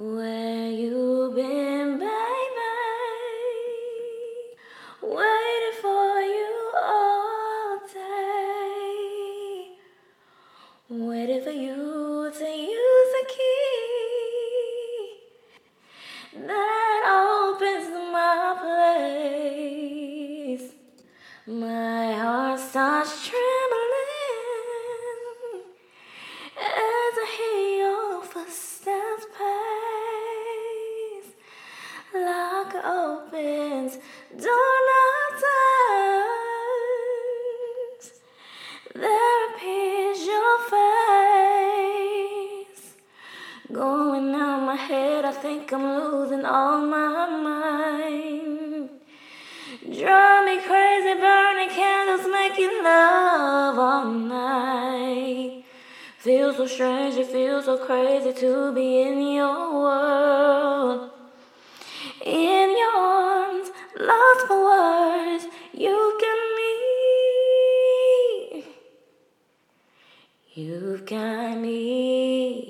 Where think I'm losing all my mind. Drive me crazy, burning candles, making love all night. Feels so strange, it feels so crazy to be in your world. In your arms, lost for words, you got me. You've got me.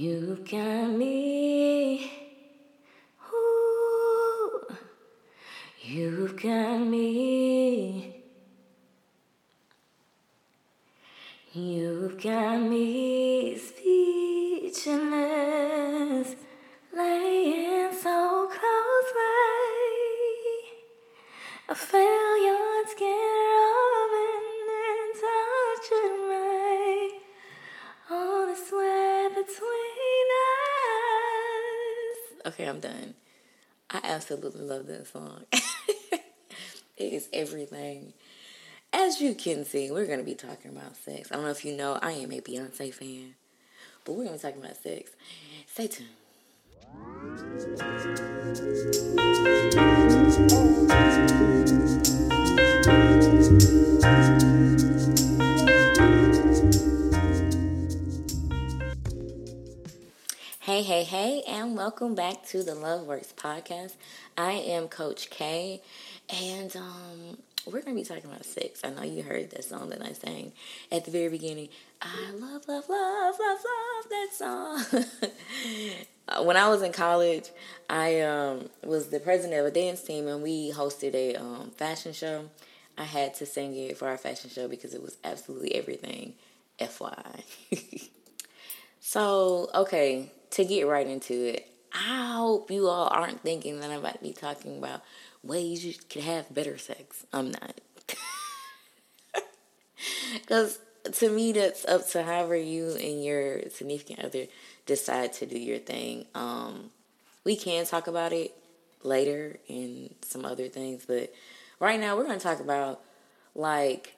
You've got me. Ooh, you've got me. You've got me speechless, laying so closely. I feel your skin Okay, I'm done. I absolutely love that song. it is everything. As you can see, we're going to be talking about sex. I don't know if you know, I am a Beyonce fan, but we're going to be talking about sex. Stay tuned. Hey, and welcome back to the Love Works podcast. I am Coach K, and um, we're going to be talking about sex. I know you heard that song that I sang at the very beginning. I love, love, love, love, love that song. When I was in college, I um, was the president of a dance team, and we hosted a um, fashion show. I had to sing it for our fashion show because it was absolutely everything. FYI. so, okay, to get right into it, I hope you all aren't thinking that I'm about to be talking about ways you can have better sex. I'm not. Because to me, that's up to however you and your significant other decide to do your thing. Um, we can talk about it later and some other things, but right now we're going to talk about like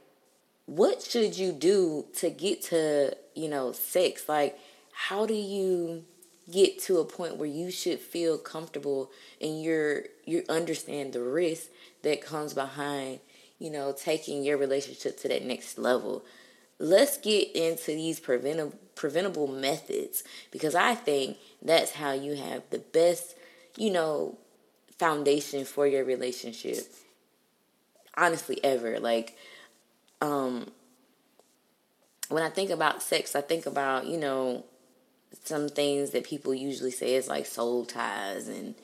what should you do to get to you know sex like how do you get to a point where you should feel comfortable and you're you understand the risk that comes behind you know taking your relationship to that next level. Let's get into these preventable preventable methods because i think that's how you have the best you know foundation for your relationship honestly ever. Like um when i think about sex i think about you know some things that people usually say is like soul ties and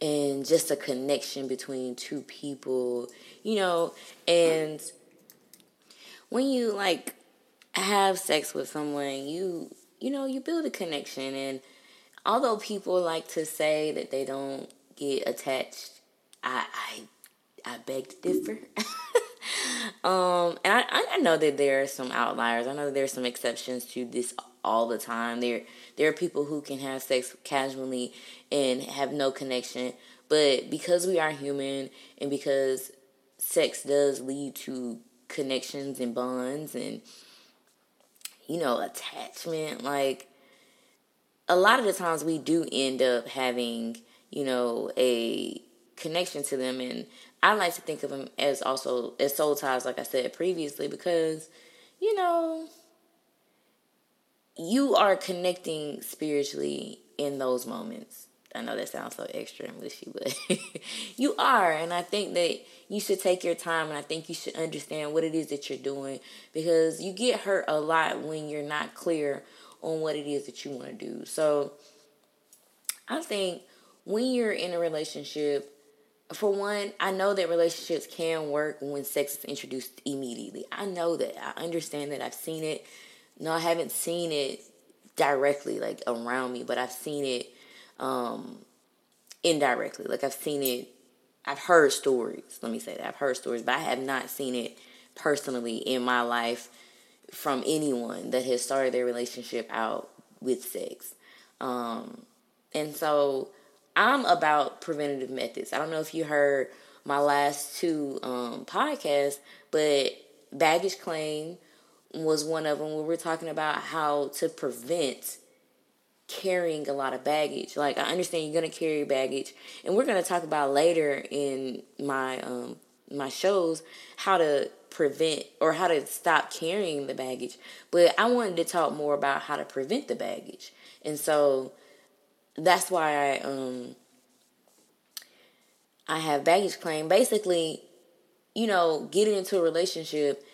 and just a connection between two people you know? And when you like have sex with someone you you know you build a connection. And although people like to say that they don't get attached i i i beg to differ um and I, I know that there are some outliers. I know that there are some exceptions to this all the time. There there are people who can have sex casually and have no connection. But because we are human and because sex does lead to connections and bonds and you know attachment like a lot of the times we do end up having you know a connection to them and i like to think of them as also as soul ties like i said previously because you know you are connecting spiritually in those moments I know that sounds so extra and mushy, but you are. And I think that you should take your time and I think you should understand what it is that you're doing because you get hurt a lot when you're not clear on what it is that you want to do. So I think when you're in a relationship, for one, I know that relationships can work when sex is introduced immediately. I know that. I understand that. I've seen it. No, I haven't seen it directly, like around me, but I've seen it um, indirectly. Like I've seen it. I've heard stories. Let me say that I've heard stories, but I have not seen it personally in my life from anyone that has started their relationship out with sex. Um, and so I'm about preventative methods. I don't know if you heard my last two um, podcasts, but baggage claim was one of them where we're talking about how to prevent carrying a lot of baggage. Like I understand you're gonna carry baggage, and we're gonna talk about later in my um my shows how to prevent or how to stop carrying the baggage. But I wanted to talk more about how to prevent the baggage, and so that's why I um I have baggage claim. Basically, you know, getting into a relationship,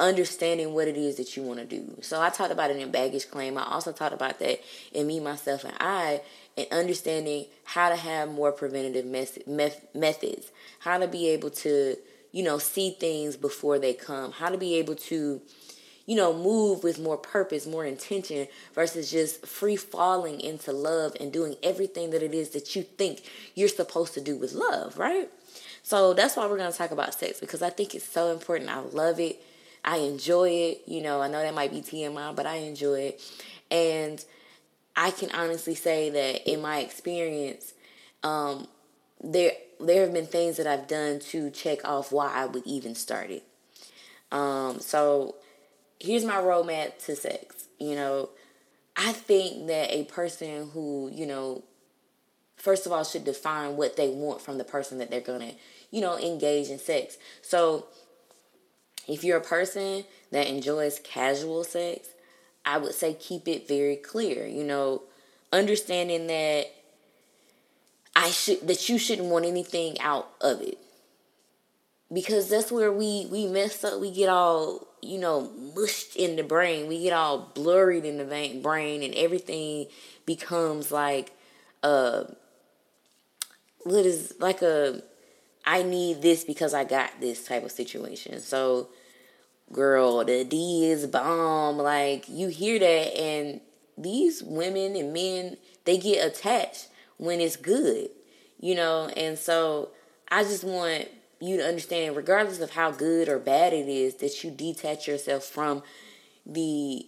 understanding what it is that you want to do. So I talked about it in baggage claim. I also talked about that in me, myself, and I, and understanding how to have more preventative methods, how to be able to, you know, see things before they come, how to be able to you know, move with more purpose, more intention versus just free falling into love and doing everything that it is that you think you're supposed to do with love, right? So that's why we're going to talk about sex because I think it's so important. I love it. I enjoy it. You know, I know that might be TMI, but I enjoy it. And I can honestly say that in my experience, um, there there have been things that I've done to check off why I would even start it. Um, so here's my roadmap to sex. You know, I think that a person who, you know, first of all should define what they want from the person that they're going to, you know, engage in sex. So, if you're a person that enjoys casual sex, I would say keep it very clear, you know, understanding that I should that you shouldn't want anything out of it. Because that's where we we mess up, we get all you know, mushed in the brain. We get all blurred in the brain, and everything becomes like uh what is like a I need this because I got this type of situation. So, girl, the D is bomb. Like you hear that, and these women and men they get attached when it's good, you know. And so, I just want you to understand, regardless of how good or bad it is, that you detach yourself from the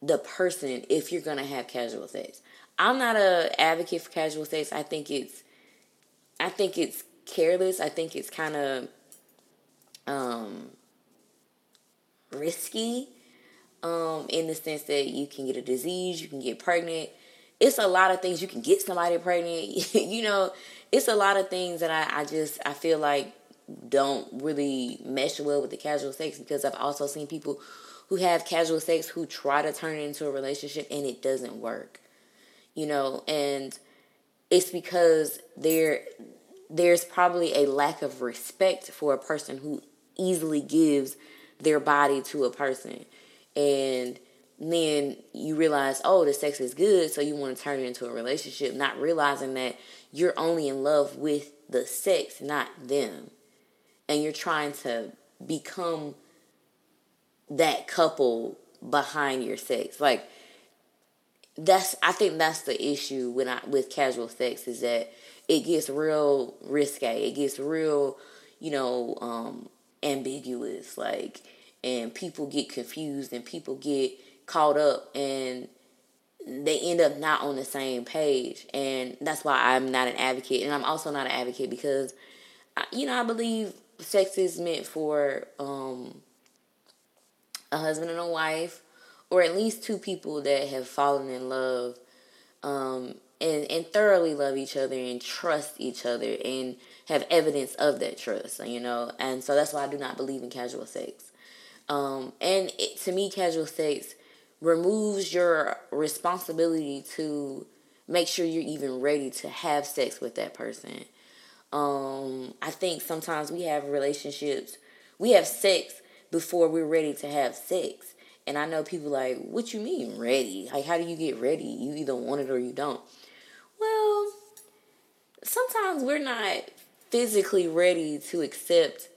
the person if you're gonna have casual sex. I'm not a advocate for casual sex. I think it's I think it's careless. I think it's kind of um risky um in the sense that you can get a disease, you can get pregnant. It's a lot of things you can get somebody pregnant. you know, it's a lot of things that I, I just I feel like don't really mesh well with the casual sex because I've also seen people who have casual sex who try to turn it into a relationship and it doesn't work. You know, and it's because there there's probably a lack of respect for a person who easily gives their body to a person. And then you realize, oh, the sex is good, so you want to turn it into a relationship, not realizing that you're only in love with the sex, not them. And you're trying to become that couple behind your sex. Like that's I think that's the issue when I with casual sex is that it gets real risque. It gets real, you know, um ambiguous like and people get confused and people get caught up and they end up not on the same page and that's why i'm not an advocate and i'm also not an advocate because you know i believe sex is meant for um, a husband and a wife or at least two people that have fallen in love um, and, and thoroughly love each other and trust each other and have evidence of that trust you know and so that's why i do not believe in casual sex. Um, and it, to me casual sex removes your responsibility to make sure you're even ready to have sex with that person. Um, I think sometimes we have relationships, we have sex before we're ready to have sex. And I know people like, what you mean ready? Like, how do you get ready? You either want it or you don't. Well, sometimes we're not physically ready to accept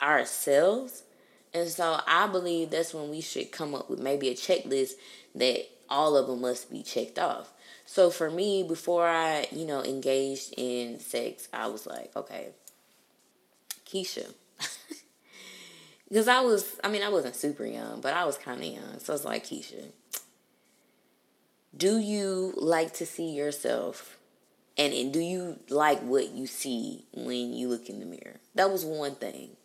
ourselves. And so I believe that's when we should come up with maybe a checklist that all of them must be checked off. So for me, before I, you know, engaged in sex, I was like, okay, Keisha. Because I was, I mean, I wasn't super young, but I was kind of young. So I was like, Keisha, do you like to see yourself? And, and do you like what you see when you look in the mirror? That was one thing.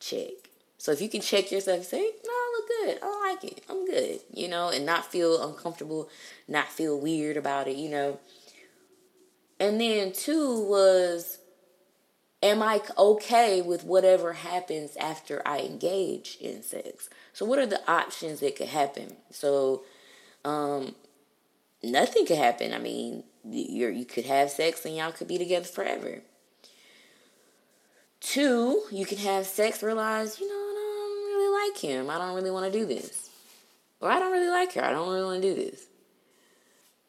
Check. So if you can check yourself and say, no, I look good. I like it. I'm good. You know, and not feel uncomfortable, not feel weird about it, you know. And then two was, am I okay with whatever happens after I engage in sex? So what are the options that could happen? So, um, nothing could happen. I mean, you you could have sex and y'all could be together forever. Two, you can have sex, realize, you know, like him. I don't really want to do this. Or I don't really like her. I don't really want to do this.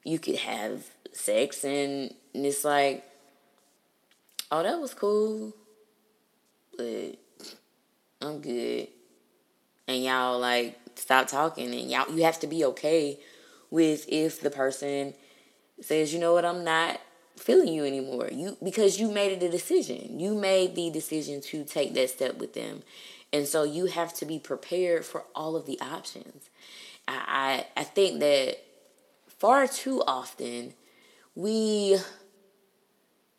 You could have sex and, it's like, oh, that was cool. But I'm good. And y'all like stop talking and y'all you have to be okay with if the person says, you know what, I'm not feeling you anymore. You because you made a decision. You made the decision to take that step with them. And so you have to be prepared for all of the options. I, I, think that far too often we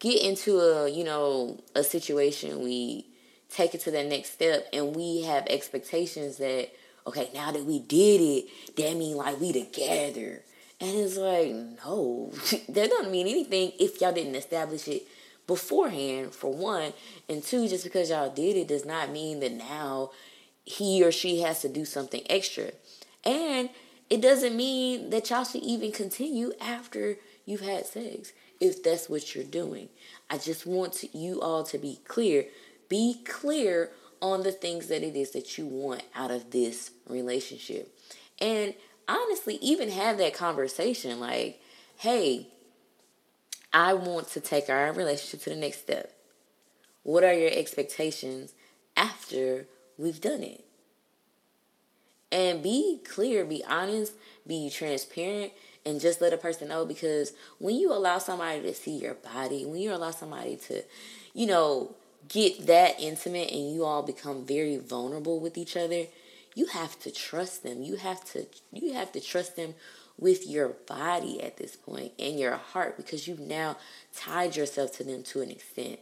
get into a, you know, a situation, we take it to the next step and we have expectations that, okay, now that we did it, that mean like we together. And it's like, no, that doesn't mean anything if y'all didn't establish it beforehand, for one. And two, just because y'all did it does not mean that now he or she has to do something extra. And it doesn't mean that y'all should even continue after you've had sex if that's what you're doing. I just want to, you all to be clear. Be clear on the things that it is that you want out of this relationship. And honestly, even have that conversation like, hey, I want to take our relationship to the next step. What are your expectations after we've done it? And be clear, be honest, be transparent, and just let a person know because when you allow somebody to see your body, when you allow somebody to, you know, get that intimate and you all become very vulnerable with each other, you have to trust them. You have to you have to trust them with your body at this point and your heart because you've now tied yourself to them to an extent.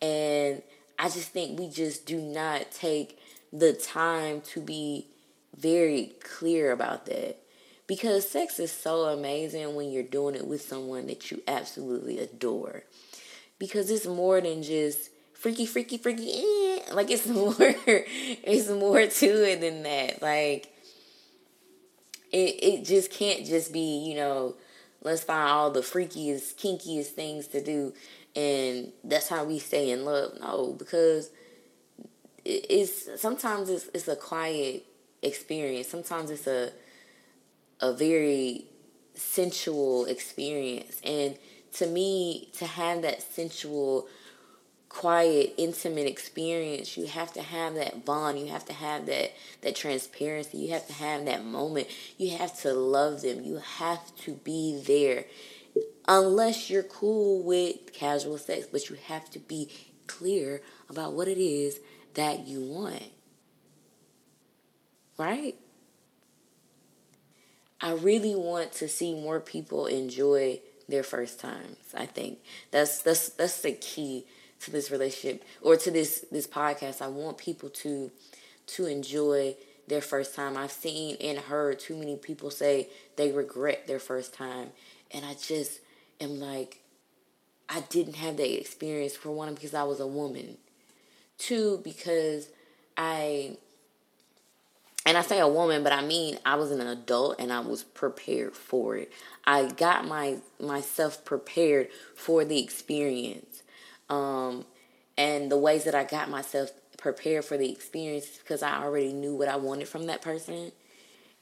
And I just think we just do not take the time to be very clear about that. Because sex is so amazing when you're doing it with someone that you absolutely adore. Because it's more than just freaky, freaky, freaky. Eh. Like it's more, it's more to it than that. Like it, it just can't just be, you know, let's find all the freakiest, kinkiest things to do and that's how we stay in love. No, because it's sometimes it's it's a quiet experience. Sometimes it's a a very sensual experience. And to me, to have that sensual quiet, intimate experience, you have to have that bond. You have to have that that transparency. You have to have that moment. You have to love them. You have to be there. Unless you're cool with casual sex, but you have to be clear about what it is that you want. Right? I really want to see more people enjoy their first times. I think that's that's that's the key to this relationship or to this this podcast. I want people to to enjoy their first time. I've seen and heard too many people say they regret their first time, and I just am like, I didn't have that experience for one because I was a woman, two because I and I say a woman, but I mean I was an adult and I was prepared for it. I got my myself prepared for the experience. Um, and the ways that I got myself prepared for the experience because I already knew what I wanted from that person.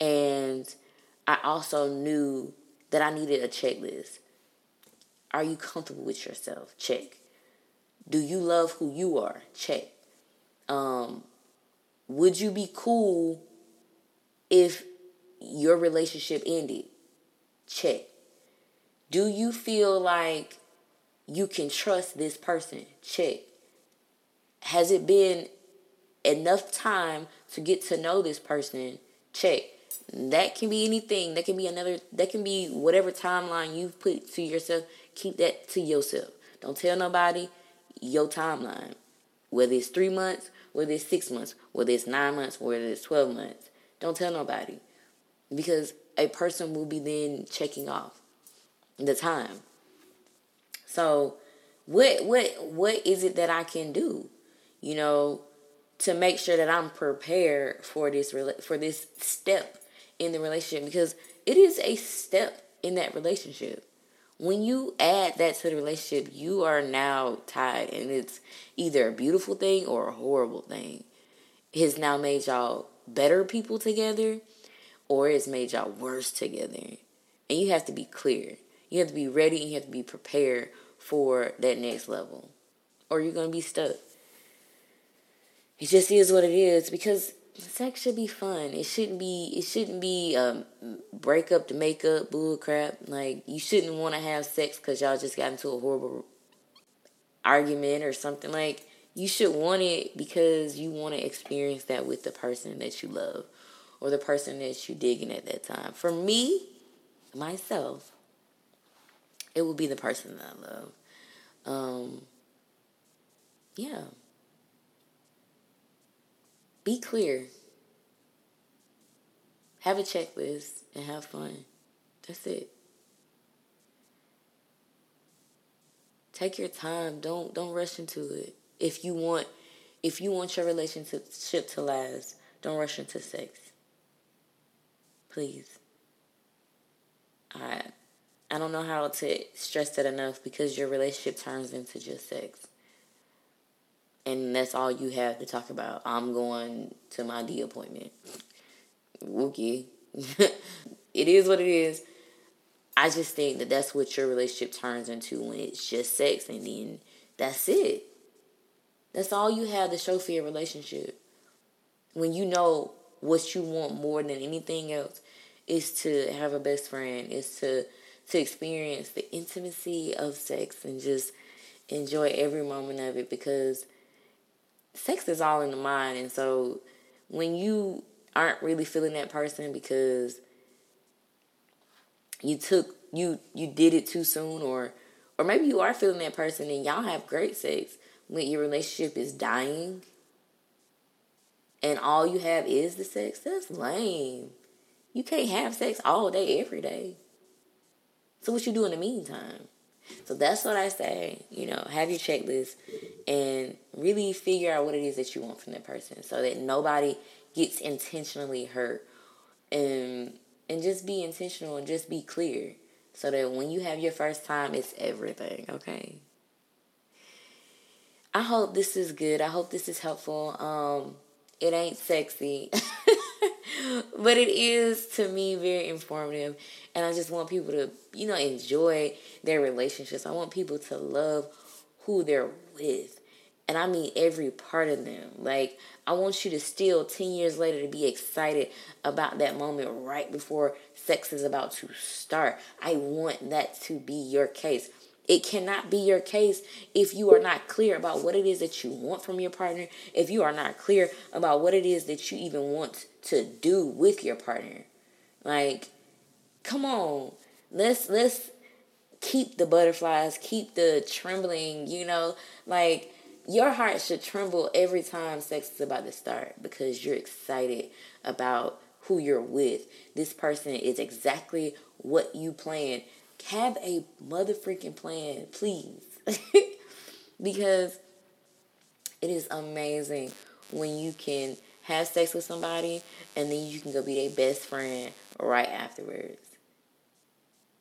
And I also knew that I needed a checklist. Are you comfortable with yourself? Check. Do you love who you are? Check. Um, would you be cool if your relationship ended? Check. Do you feel like you can trust this person? Check. Has it been enough time to get to know this person? Check. That can be anything. That can be another, that can be whatever timeline you've put to yourself. Keep that to yourself. Don't tell nobody your timeline. Whether it's three months, whether it's six months, whether it's nine months, whether it's 12 months. Don't tell nobody. Because a person will be then checking off the time. So, what what what is it that I can do? You know, to make sure that I'm prepared for this for this step in the relationship because it is a step in that relationship. When you add that to the relationship, you are now tied, and it's either a beautiful thing or a horrible thing. It has now made y'all better people together, or it's made y'all worse together. And you have to be clear. You have to be ready and you have to be prepared for that next level, or you're going to be stuck. It just is what it is because sex should be fun. It shouldn't be. It shouldn't be um, break up to make up bull crap. Like you shouldn't want to have sex because y'all just got into a horrible argument or something. Like you should want it because you want to experience that with the person that you love or the person that you digging at that time. For me, myself, it will be the person that I love. Um, yeah. Be clear. Have a checklist and have fun. That's it. Take your time. Don't don't rush into it. If you want if you want your relationship to last, don't rush into sex. Please. I I don't know how to stress that enough because your relationship turns into just sex and that's all you have to talk about. I'm going to my D appointment. Wookie. it is what it is. I just think that that's what your relationship turns into when it's just sex, and then that's it. That's all you have to show for your relationship. When you know what you want more than anything else is to have a best friend, is to to experience the intimacy of sex and just enjoy every moment of it because sex is all in the mind. And so when you aren't really feeling that person because you took you you did it too soon or or maybe you are feeling that person and y'all have great sex when your relationship is dying and all you have is the sex, that's lame. You can't have sex all day, every day. So what you do in the meantime? So that's what I say. You know, have your checklist and really figure out what it is that you want from that person so that nobody gets intentionally hurt. And and just be intentional and just be clear so that when you have your first time it's everything, okay? I hope this is good. I hope this is helpful. Um it ain't sexy. but it is to me very informative and i just want people to you know enjoy their relationships. I want people to love who they're with and i mean every part of them. Like i want you to still 10 years later to be excited about that moment right before sex is about to start. I want that to be your case it cannot be your case if you are not clear about what it is that you want from your partner, if you are not clear about what it is that you even want to do with your partner. Like, come on. Let's let's keep the butterflies, keep the trembling, you know, like your heart should tremble every time sex is about to start because you're excited about who you're with. This person is exactly what you planned have a mother freaking plan, please. because it is amazing when you can have sex with somebody, and then you can go be their best friend right afterwards.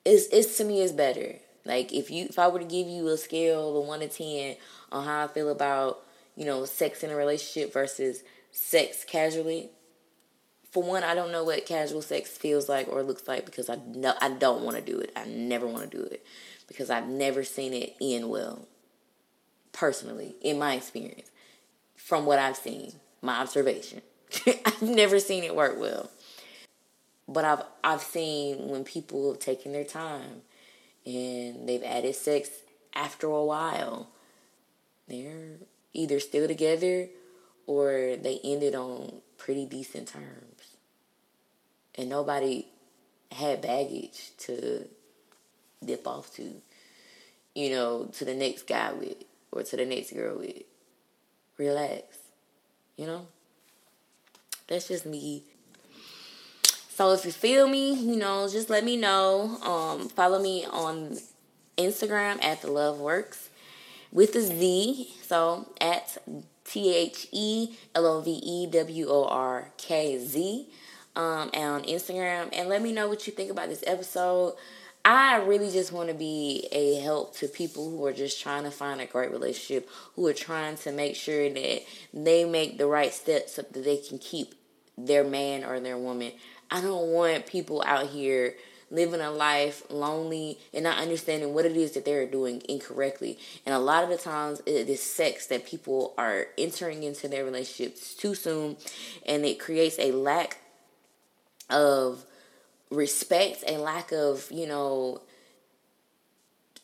It's it's to me it's better. Like if you if I were to give you a scale of one to ten on how I feel about, you know, sex in a relationship versus sex casually, for one, I don't know what casual sex feels like or looks like because I know I don't want to do it. I never want to do it because I've never seen it end well. Personally, in my experience, from what I've seen, my observation, I've never seen it work well. But I've I've seen when people have taken their time and they've added sex after a while, they're either still together or they ended on pretty decent terms and nobody had baggage to dip off to, you know, to the next guy with or to the next girl with. Relax, you know? That's just me. So if you feel me, you know, just let me know. Um, follow me on Instagram at the Love Works with a Z. So at T H E L O V E W O R K Z um, on Instagram and let me know what you think about this episode. I really just want to be a help to people who are just trying to find a great relationship, who are trying to make sure that they make the right steps so that they can keep their man or their woman. I don't want people out here living a life lonely and not understanding what it is that they're doing incorrectly. And a lot of the times it is sex that people are entering into their relationships too soon and it creates a lack of respect, a lack of, you know,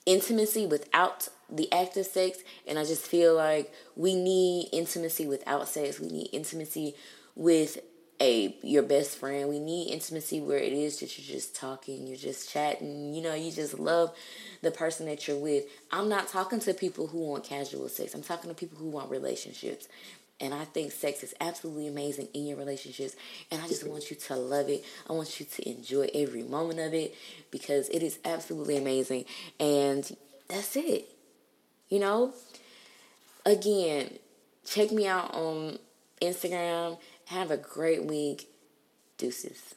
intimacy without the act of sex. And I just feel like we need intimacy without sex. We need intimacy with a your best friend. We need intimacy where it is that you're just talking, you're just chatting, you know, you just love the person that you're with. I'm not talking to people who want casual sex. I'm talking to people who want relationships. And I think sex is absolutely amazing in your relationships. And I just want you to love it. I want you to enjoy every moment of it because it is absolutely amazing. And that's it. You know? Again, check me out on Instagram. Have a great week. Deuces.